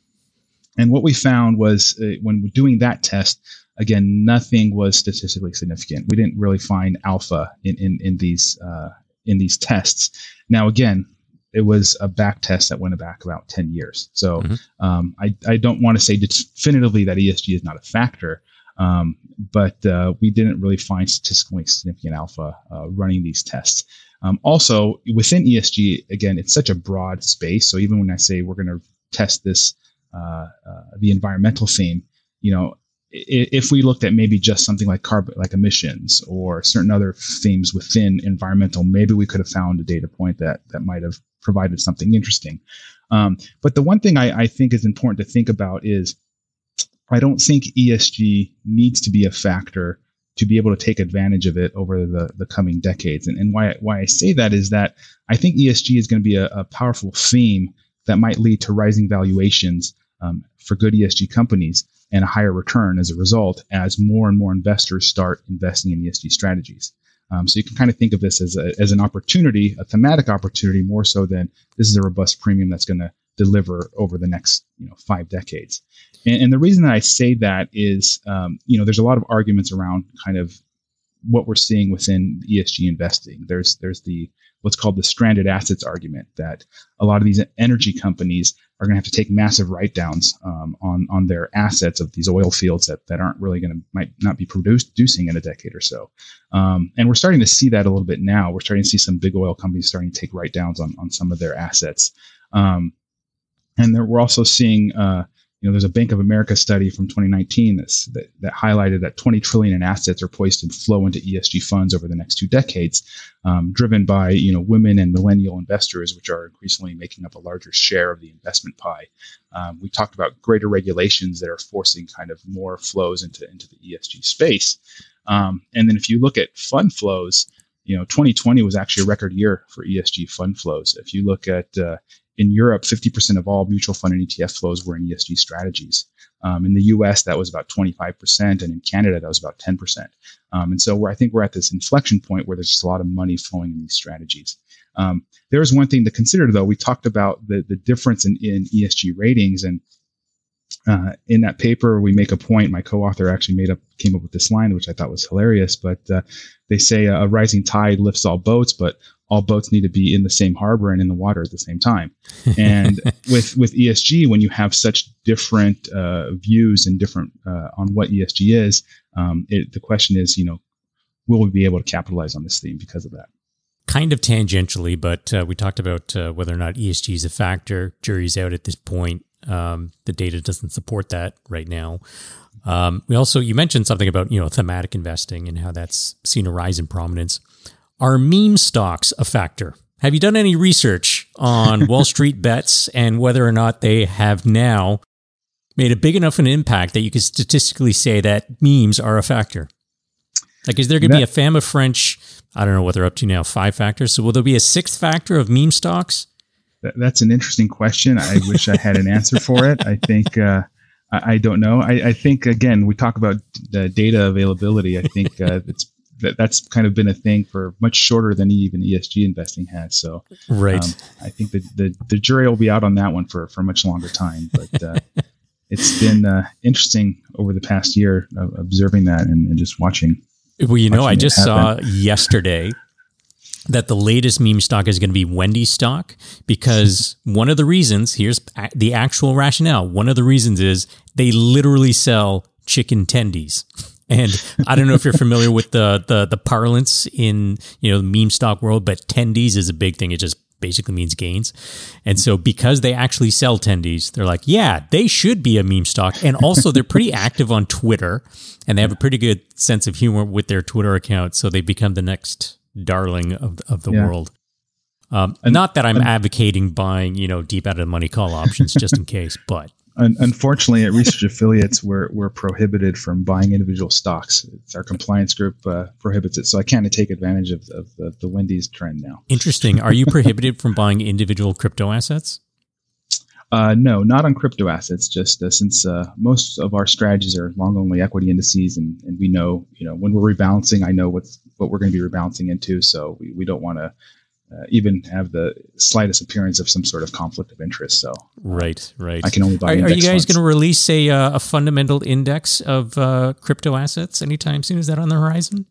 and what we found was uh, when we're doing that test, again, nothing was statistically significant. We didn't really find alpha in in, in these uh, in these tests. Now, again, it was a back test that went back about 10 years. So mm-hmm. um, I, I don't want to say definitively that ESG is not a factor, um, but uh, we didn't really find statistically significant alpha uh, running these tests. Um, also, within ESG, again, it's such a broad space. So even when I say we're going to test this, uh, uh, the environmental theme, you know, if we looked at maybe just something like carbon, like emissions or certain other themes within environmental, maybe we could have found a data point that that might have provided something interesting. Um, but the one thing I, I think is important to think about is I don't think ESG needs to be a factor to be able to take advantage of it over the, the coming decades. And, and why, why I say that is that I think ESG is going to be a, a powerful theme that might lead to rising valuations um, for good ESG companies and a higher return as a result as more and more investors start investing in ESG strategies. Um, so you can kind of think of this as, a, as an opportunity, a thematic opportunity, more so than this is a robust premium that's going to deliver over the next you know five decades. And, and the reason that I say that is, um, you know, there's a lot of arguments around kind of what we're seeing within ESG investing. There's there's the what's called the stranded assets argument that a lot of these energy companies are going to have to take massive write downs um, on on their assets of these oil fields that, that aren't really going to might not be producing in a decade or so. Um, and we're starting to see that a little bit now. We're starting to see some big oil companies starting to take write downs on on some of their assets. Um, and there, we're also seeing uh, you know, there's a Bank of America study from 2019 that's, that, that highlighted that 20 trillion in assets are poised to flow into ESG funds over the next two decades, um, driven by you know women and millennial investors, which are increasingly making up a larger share of the investment pie. Um, we talked about greater regulations that are forcing kind of more flows into into the ESG space. Um, and then if you look at fund flows, you know, 2020 was actually a record year for ESG fund flows. If you look at uh, in Europe, 50% of all mutual fund and ETF flows were in ESG strategies. Um, in the U.S., that was about 25%, and in Canada, that was about 10%. Um, and so, I think we're at this inflection point where there's just a lot of money flowing in these strategies. Um, there is one thing to consider, though. We talked about the the difference in, in ESG ratings, and uh, in that paper, we make a point. My co-author actually made up, came up with this line, which I thought was hilarious. But uh, they say a rising tide lifts all boats, but all boats need to be in the same harbor and in the water at the same time. And with with ESG, when you have such different uh, views and different uh, on what ESG is, um, it, the question is, you know, will we be able to capitalize on this theme because of that? Kind of tangentially, but uh, we talked about uh, whether or not ESG is a factor. Jury's out at this point. Um, the data doesn't support that right now. Um, we also you mentioned something about you know thematic investing and how that's seen a rise in prominence. Are meme stocks a factor? Have you done any research on Wall Street bets and whether or not they have now made a big enough an impact that you can statistically say that memes are a factor? Like, is there going to be a Fama French? I don't know what they're up to now, five factors. So, will there be a sixth factor of meme stocks? that's an interesting question. I wish I had an answer for it. I think uh, I, I, don't know. I, I, think again, we talk about the data availability. I think uh, it's that, that's kind of been a thing for much shorter than even ESG investing has. So, right. Um, I think the, the, the jury will be out on that one for for a much longer time. But uh, it's been uh, interesting over the past year observing that and, and, just watching. Well, you know, I just saw yesterday that the latest meme stock is going to be Wendy stock because one of the reasons here's the actual rationale. One of the reasons is they literally sell chicken tendies. And I don't know if you're familiar with the, the the parlance in you know the meme stock world, but tendies is a big thing. It just basically means gains. And so because they actually sell tendies, they're like, yeah, they should be a meme stock. And also they're pretty active on Twitter and they have a pretty good sense of humor with their Twitter account. So they become the next darling of, of the yeah. world. Um, and, not that I'm and, advocating buying, you know, deep out of the money call options just in case, but unfortunately, at Research Affiliates, we're we're prohibited from buying individual stocks. It's our compliance group uh, prohibits it, so I can't take advantage of, of the, the Wendy's trend now. Interesting. Are you prohibited from buying individual crypto assets? Uh, no, not on crypto assets. Just uh, since uh, most of our strategies are long only equity indices, and, and we know, you know, when we're rebalancing, I know what's what we're going to be rebalancing into. So we, we don't want to uh, even have the slightest appearance of some sort of conflict of interest. So right, right. I can only buy. Are, are you guys going to release a uh, a fundamental index of uh, crypto assets anytime soon? Is that on the horizon?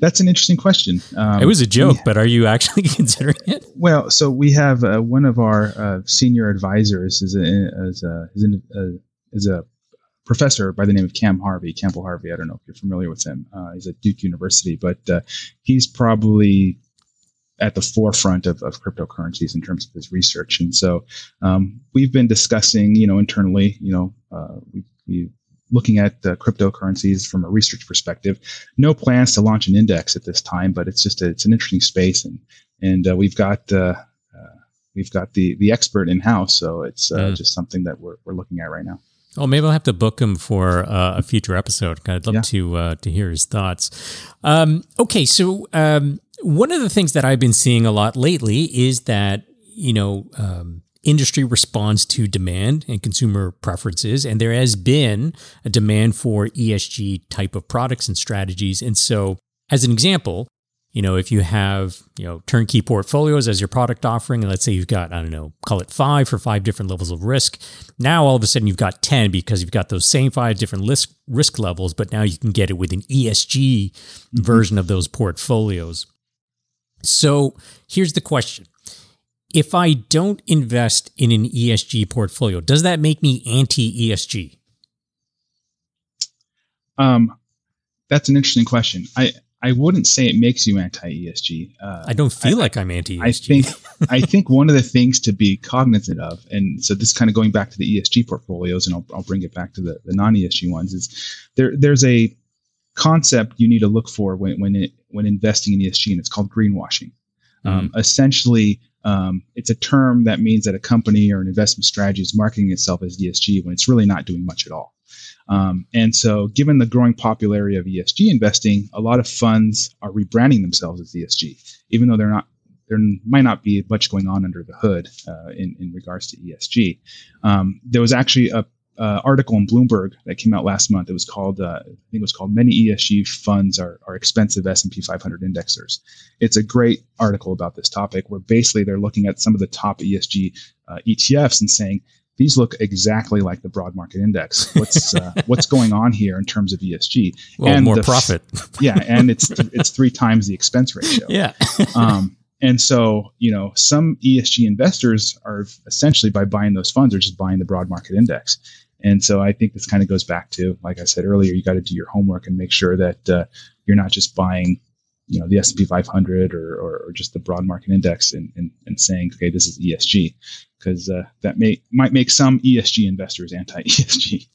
That's an interesting question. Um, it was a joke, but are you actually considering it? Well, so we have uh, one of our uh, senior advisors is a, is a, is a, uh, is a professor by the name of Cam Harvey, Campbell Harvey. I don't know if you're familiar with him. Uh, he's at Duke University, but uh, he's probably at the forefront of, of cryptocurrencies in terms of his research. And so um, we've been discussing, you know, internally, you know, uh, we, we looking at the cryptocurrencies from a research perspective. No plans to launch an index at this time, but it's just a, it's an interesting space, and and uh, we've got uh, uh, we've got the the expert in house, so it's uh, mm. just something that we're we're looking at right now. Oh, maybe I'll have to book him for uh, a future episode. I'd love yeah. to uh, to hear his thoughts. Um, okay, so um, one of the things that I've been seeing a lot lately is that you know um, industry responds to demand and consumer preferences. And there has been a demand for ESG type of products and strategies. And so, as an example, you know, if you have, you know, turnkey portfolios as your product offering, and let's say you've got, I don't know, call it five for five different levels of risk. Now all of a sudden you've got 10 because you've got those same five different risk, risk levels, but now you can get it with an ESG mm-hmm. version of those portfolios. So here's the question if I don't invest in an ESG portfolio, does that make me anti ESG? Um, that's an interesting question. I I wouldn't say it makes you anti ESG. Uh, I don't feel I, like I'm anti ESG. I think I think one of the things to be cognizant of, and so this kind of going back to the ESG portfolios, and I'll, I'll bring it back to the, the non ESG ones, is there there's a concept you need to look for when when it, when investing in ESG, and it's called greenwashing. Mm-hmm. Um, essentially, um, it's a term that means that a company or an investment strategy is marketing itself as ESG when it's really not doing much at all. Um, and so, given the growing popularity of ESG investing, a lot of funds are rebranding themselves as ESG, even though they're not. There might not be much going on under the hood uh, in in regards to ESG. Um, there was actually a uh, article in Bloomberg that came out last month. It was called, uh, I think it was called "Many ESG Funds Are, are Expensive S&P 500 Indexers." It's a great article about this topic, where basically they're looking at some of the top ESG uh, ETFs and saying these look exactly like the broad market index. What's uh, what's going on here in terms of ESG? Well, and more profit. yeah, and it's it's three times the expense ratio. Yeah. um, and so, you know, some ESG investors are essentially by buying those funds are just buying the broad market index. And so I think this kind of goes back to, like I said earlier, you got to do your homework and make sure that uh, you're not just buying, you know, the S&P 500 or, or, or just the broad market index and, and, and saying, okay, this is ESG, because uh, that may might make some ESG investors anti-ESG.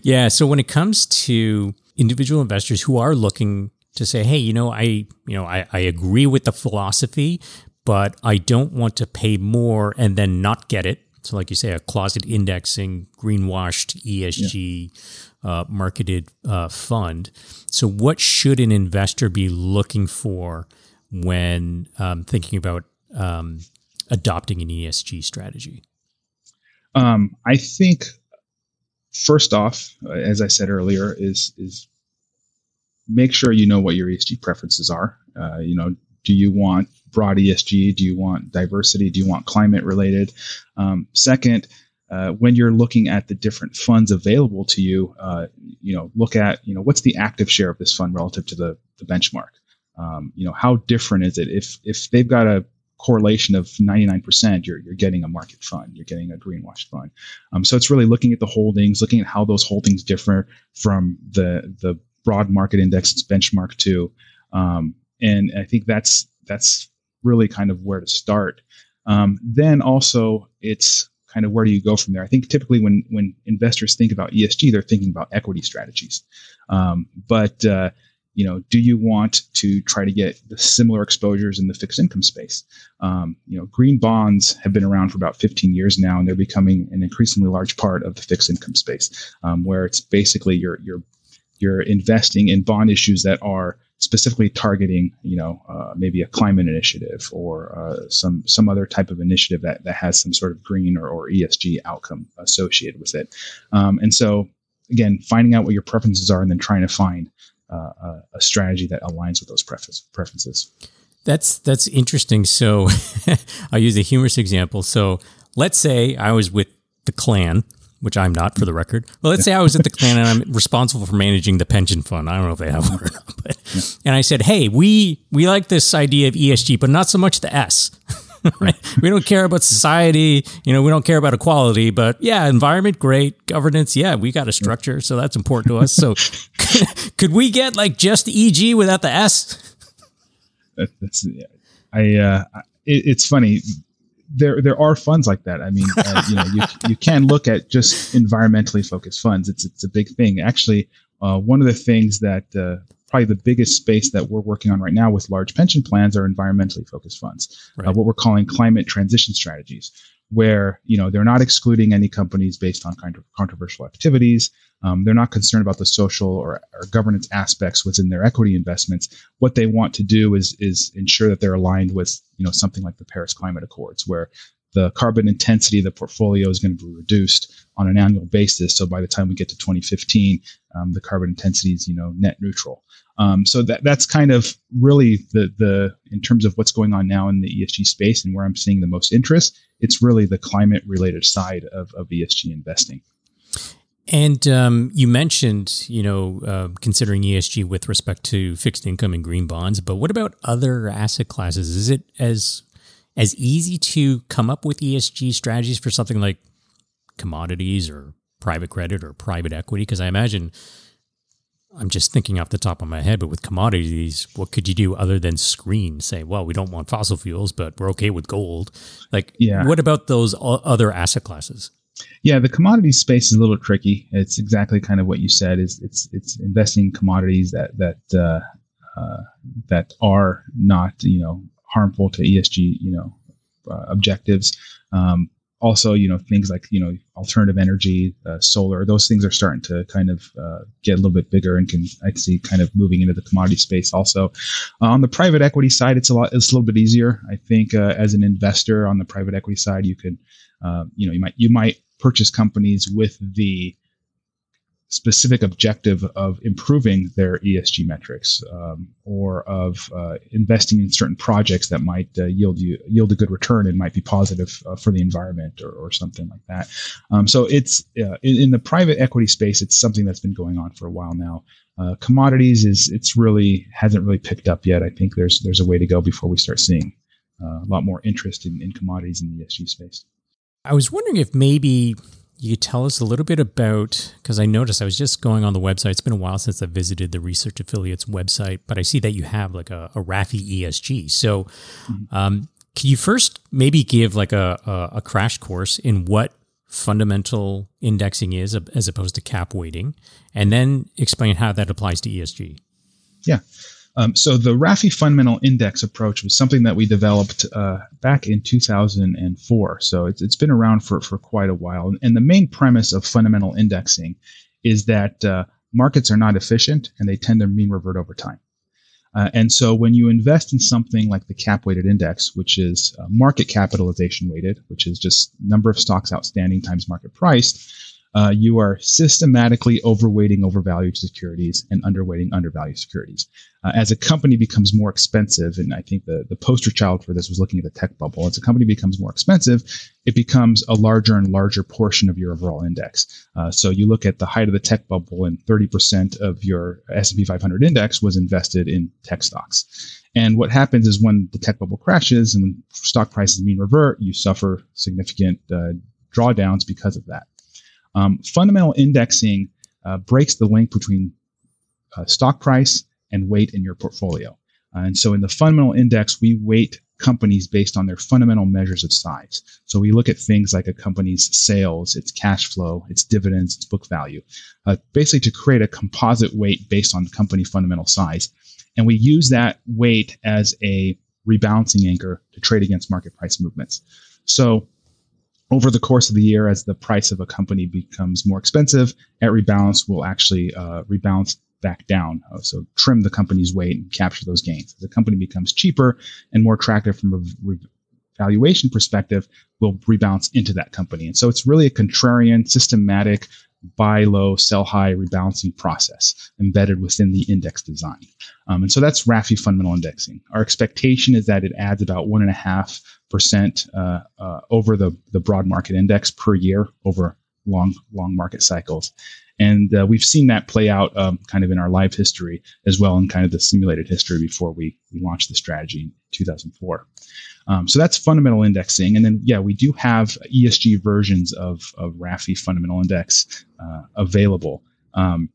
yeah. So when it comes to individual investors who are looking to say, hey, you know, I, you know, I, I agree with the philosophy, but I don't want to pay more and then not get it. So, like you say, a closet indexing, greenwashed ESG yeah. uh, marketed uh, fund. So, what should an investor be looking for when um, thinking about um, adopting an ESG strategy? Um, I think first off, as I said earlier, is is make sure you know what your ESG preferences are. Uh, you know, do you want broad ESG? Do you want diversity? Do you want climate related? Um, second, uh, when you're looking at the different funds available to you, uh, you know, look at you know what's the active share of this fund relative to the the benchmark. Um, you know, how different is it? If if they've got a correlation of 99%, you're, you're getting a market fund, you're getting a greenwash fund. Um, so it's really looking at the holdings, looking at how those holdings differ from the the broad market index benchmark to um, and i think that's that's really kind of where to start. Um, then also it's kind of where do you go from there? I think typically when when investors think about esg they're thinking about equity strategies. Um, but uh, you know do you want to try to get the similar exposures in the fixed income space? Um, you know green bonds have been around for about 15 years now and they're becoming an increasingly large part of the fixed income space um, where it's basically you're you're you're investing in bond issues that are specifically targeting, you know, uh, maybe a climate initiative or uh, some some other type of initiative that, that has some sort of green or, or ESG outcome associated with it. Um, and so, again, finding out what your preferences are and then trying to find uh, a, strategy that aligns with those preferences. That's that's interesting. So, I'll use a humorous example. So, let's say I was with the Klan which I'm not for the record. Well, let's say I was at the Klan and I'm responsible for managing the pension fund. I don't know if they have one or not, but and I said, "Hey, we we like this idea of ESG, but not so much the S." right? We don't care about society, you know, we don't care about equality, but yeah, environment great, governance, yeah, we got a structure, so that's important to us. So could we get like just EG without the S? That's I uh it, it's funny there there are funds like that. I mean, uh, you know, you you can look at just environmentally focused funds. It's it's a big thing. Actually, uh, one of the things that uh, probably the biggest space that we're working on right now with large pension plans are environmentally focused funds, uh, right. what we're calling climate transition strategies, where you know they're not excluding any companies based on kind of controversial activities. Um, they're not concerned about the social or, or, governance aspects within their equity investments. What they want to do is is ensure that they're aligned with you know something like the Paris Climate Accords, where the carbon intensity of the portfolio is going to be reduced on an annual basis. So by the time we get to 2015, um, the carbon intensity is you know net neutral. Um, so that that's kind of really the the in terms of what's going on now in the ESG space and where I'm seeing the most interest. It's really the climate related side of, of ESG investing. And um, you mentioned, you know, uh, considering ESG with respect to fixed income and green bonds, but what about other asset classes? Is it as as easy to come up with ESG strategies for something like commodities or private credit or private equity? Because I imagine I'm just thinking off the top of my head, but with commodities, what could you do other than screen? Say, well, we don't want fossil fuels, but we're okay with gold. Like, yeah. what about those other asset classes? Yeah, the commodity space is a little tricky. It's exactly kind of what you said. Is it's it's investing in commodities that that uh, uh, that are not you know harmful to ESG you know uh, objectives. Um, also, you know things like you know alternative energy, uh, solar. Those things are starting to kind of uh, get a little bit bigger and can I see kind of moving into the commodity space. Also, uh, on the private equity side, it's a lot. It's a little bit easier. I think as an investor on the private equity side, you could you know you might you might purchase companies with the specific objective of improving their ESG metrics um, or of uh, investing in certain projects that might uh, yield you yield a good return and might be positive uh, for the environment or, or something like that. Um, so it's uh, in, in, the private equity space, it's something that's been going on for a while now. Uh, commodities is it's really hasn't really picked up yet. I think there's there's a way to go before we start seeing uh, a lot more interest in, in commodities in the ESG space. I was wondering if maybe you could tell us a little bit about because I noticed I was just going on the website. It's been a while since I visited the Research Affiliates website, but I see that you have like a, a RAFI ESG. So, mm-hmm. um, can you first maybe give like a, a, a crash course in what fundamental indexing is as opposed to cap weighting, and then explain how that applies to ESG? Yeah. Um, so the RAFI fundamental index approach was something that we developed uh, back in 2004. So it's, it's been around for, for quite a while. And the main premise of fundamental indexing is that uh, markets are not efficient and they tend to mean revert over time. Uh, and so when you invest in something like the cap weighted index, which is uh, market capitalization weighted, which is just number of stocks outstanding times market price, uh, you are systematically overweighting overvalued securities and underweighting undervalued securities. Uh, as a company becomes more expensive, and I think the, the poster child for this was looking at the tech bubble, as a company becomes more expensive, it becomes a larger and larger portion of your overall index. Uh, so you look at the height of the tech bubble, and 30% of your S&P 500 index was invested in tech stocks. And what happens is when the tech bubble crashes and when stock prices mean revert, you suffer significant uh, drawdowns because of that. Um, fundamental indexing uh, breaks the link between uh, stock price and weight in your portfolio. Uh, and so in the fundamental index, we weight companies based on their fundamental measures of size. So we look at things like a company's sales, its cash flow, its dividends, its book value, uh, basically to create a composite weight based on company fundamental size. And we use that weight as a rebalancing anchor to trade against market price movements. So over the course of the year, as the price of a company becomes more expensive, at rebalance will actually uh, rebalance back down. Uh, so trim the company's weight and capture those gains. As the company becomes cheaper and more attractive from a re- valuation perspective, will rebalance into that company. And so it's really a contrarian, systematic buy low, sell high rebalancing process embedded within the index design. Um, and so that's RAFI fundamental indexing. Our expectation is that it adds about one and a half percent uh, uh, over the, the broad market index per year over long long market cycles. And uh, we've seen that play out um, kind of in our live history as well in kind of the simulated history before we, we launched the strategy in 2004. Um, so that's fundamental indexing. And then, yeah, we do have ESG versions of, of RAFI fundamental index uh, available. Um,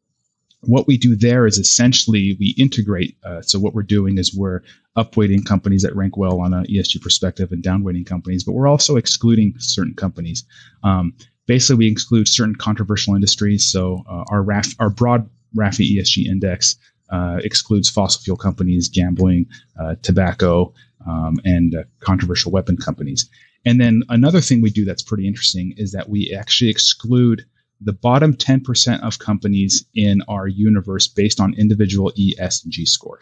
what we do there is essentially we integrate. Uh, so what we're doing is we're upweighting companies that rank well on an ESG perspective and downweighting companies, but we're also excluding certain companies. Um, basically, we exclude certain controversial industries. So uh, our RAF, our broad RAFI ESG index uh, excludes fossil fuel companies, gambling, uh, tobacco, um, and uh, controversial weapon companies. And then another thing we do that's pretty interesting is that we actually exclude the bottom 10% of companies in our universe based on individual ESG score.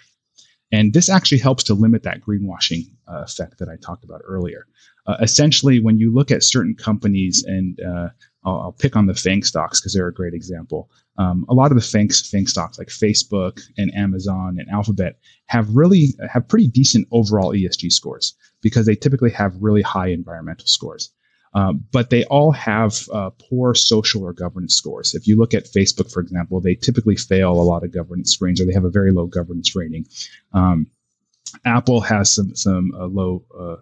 And this actually helps to limit that greenwashing uh, effect that I talked about earlier. Uh, essentially, when you look at certain companies, and uh, I'll, I'll, pick on the FANG stocks because they're a great example. Um, a lot of the FANG, FANG stocks like Facebook and Amazon and Alphabet have really have pretty decent overall ESG scores because they typically have really high environmental scores. Um, but they all have uh, poor social or governance scores. If you look at Facebook, for example, they typically fail a lot of governance screens or they have a very low governance rating. Um, Apple has some some uh, low uh,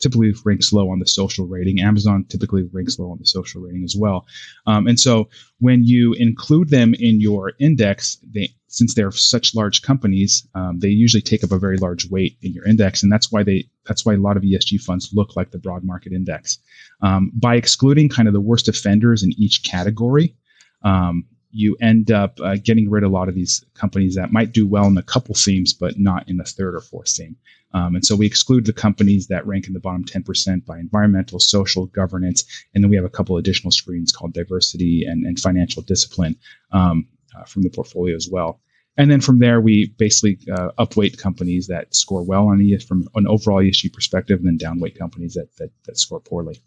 typically ranks low on the social rating. Amazon typically ranks low on the social rating as well. Um, and so when you include them in your index, they since they're such large companies, um, they usually take up a very large weight in your index, and that's why they that's why a lot of ESG funds look like the broad market index. Um, by excluding kind of the worst offenders in each category, um, you end up uh, getting rid of a lot of these companies that might do well in a couple themes, but not in a third or fourth theme. Um, and so we exclude the companies that rank in the bottom 10% by environmental, social, governance. And then we have a couple additional screens called diversity and, and financial discipline um, uh, from the portfolio as well. And then from there, we basically uh, upweight companies that score well on ES from an overall ESG perspective, and then downweight companies that, that, that score poorly.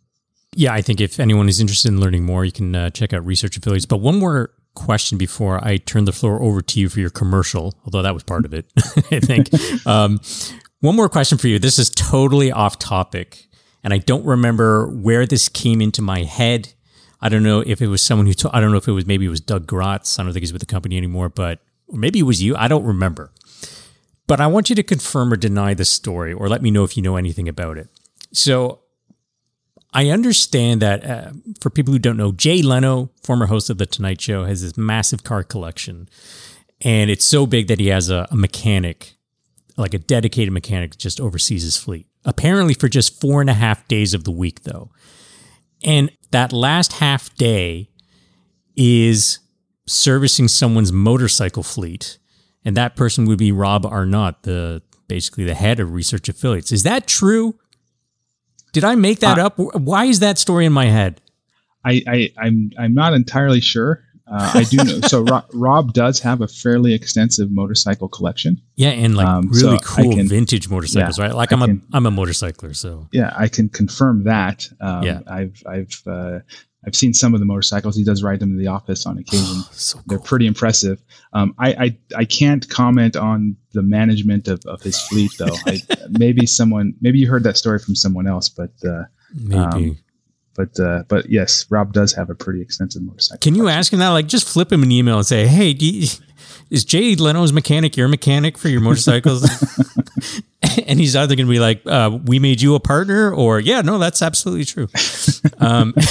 yeah, I think if anyone is interested in learning more, you can uh, check out Research Affiliates. But one more question before I turn the floor over to you for your commercial, although that was part of it, I think. Um, one more question for you. This is totally off topic, and I don't remember where this came into my head. I don't know if it was someone who, I don't know if it was maybe it was Doug Gratz. I don't think he's with the company anymore, but maybe it was you. I don't remember. But I want you to confirm or deny the story, or let me know if you know anything about it. So I understand that uh, for people who don't know, Jay Leno, former host of The Tonight Show, has this massive car collection. And it's so big that he has a, a mechanic, like a dedicated mechanic, just oversees his fleet. Apparently, for just four and a half days of the week, though. And that last half day is servicing someone's motorcycle fleet. And that person would be Rob Arnott, the basically the head of research affiliates. Is that true? Did I make that uh, up? Why is that story in my head? I, I I'm I'm not entirely sure. Uh, I do know. so Rob, Rob, does have a fairly extensive motorcycle collection. Yeah, and like um, really so cool can, vintage motorcycles, yeah, right? Like I am a I'm a motorcycler, so yeah, I can confirm that. Um, yeah, I've I've uh, I've seen some of the motorcycles. He does ride them to the office on occasion. so cool. They're pretty impressive. Um, I, I, I can't comment on the management of, of his fleet though. I, maybe someone maybe you heard that story from someone else, but uh, maybe. Um, but uh, but yes, Rob does have a pretty extensive motorcycle. Can you ask him that? Like, just flip him an email and say, "Hey, you, is Jay Leno's mechanic your mechanic for your motorcycles?" and he's either going to be like, uh, "We made you a partner," or "Yeah, no, that's absolutely true." Um,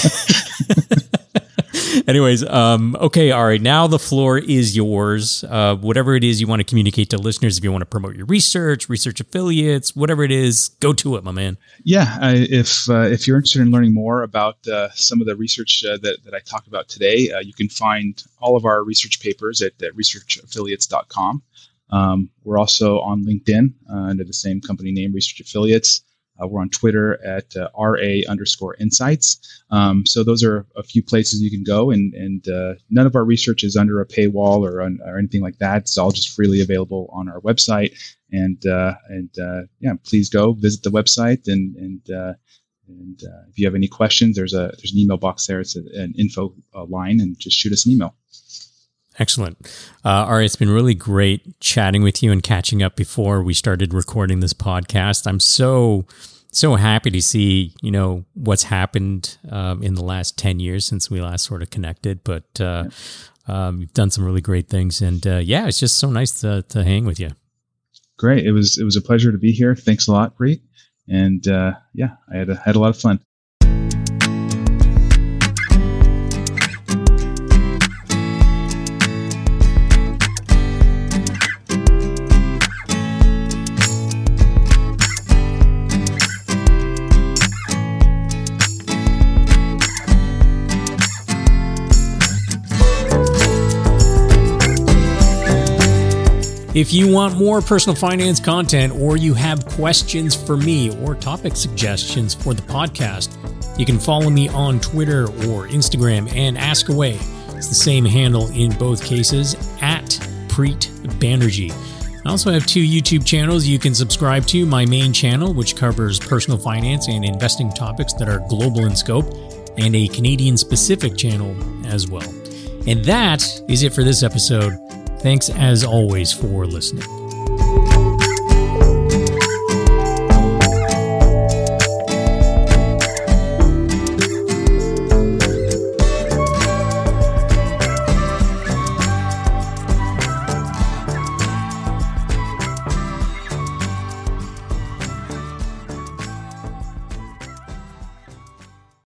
Anyways, um, okay, all right. Now the floor is yours. Uh, whatever it is you want to communicate to listeners, if you want to promote your research, research affiliates, whatever it is, go to it, my man. Yeah, I, if uh, if you're interested in learning more about uh, some of the research uh, that that I talked about today, uh, you can find all of our research papers at, at researchaffiliates.com. Um, we're also on LinkedIn uh, under the same company name, Research Affiliates. Uh, we're on Twitter at uh, RA underscore insights. Um, so those are a few places you can go, and, and uh, none of our research is under a paywall or, or anything like that. It's all just freely available on our website. And uh, and uh, yeah, please go visit the website and and and if you have any questions, there's a there's an email box there. It's a, an info line, and just shoot us an email. Excellent. Uh, all right. It's been really great chatting with you and catching up before we started recording this podcast. I'm so, so happy to see, you know, what's happened um, in the last 10 years since we last sort of connected. But uh, um, you've done some really great things. And uh, yeah, it's just so nice to, to hang with you. Great. It was, it was a pleasure to be here. Thanks a lot, Preet. And uh, yeah, I had a, had a lot of fun. If you want more personal finance content or you have questions for me or topic suggestions for the podcast, you can follow me on Twitter or Instagram and ask away. It's the same handle in both cases at Preet Banerjee. I also have two YouTube channels you can subscribe to. My main channel, which covers personal finance and investing topics that are global in scope, and a Canadian specific channel as well. And that is it for this episode. Thanks as always for listening.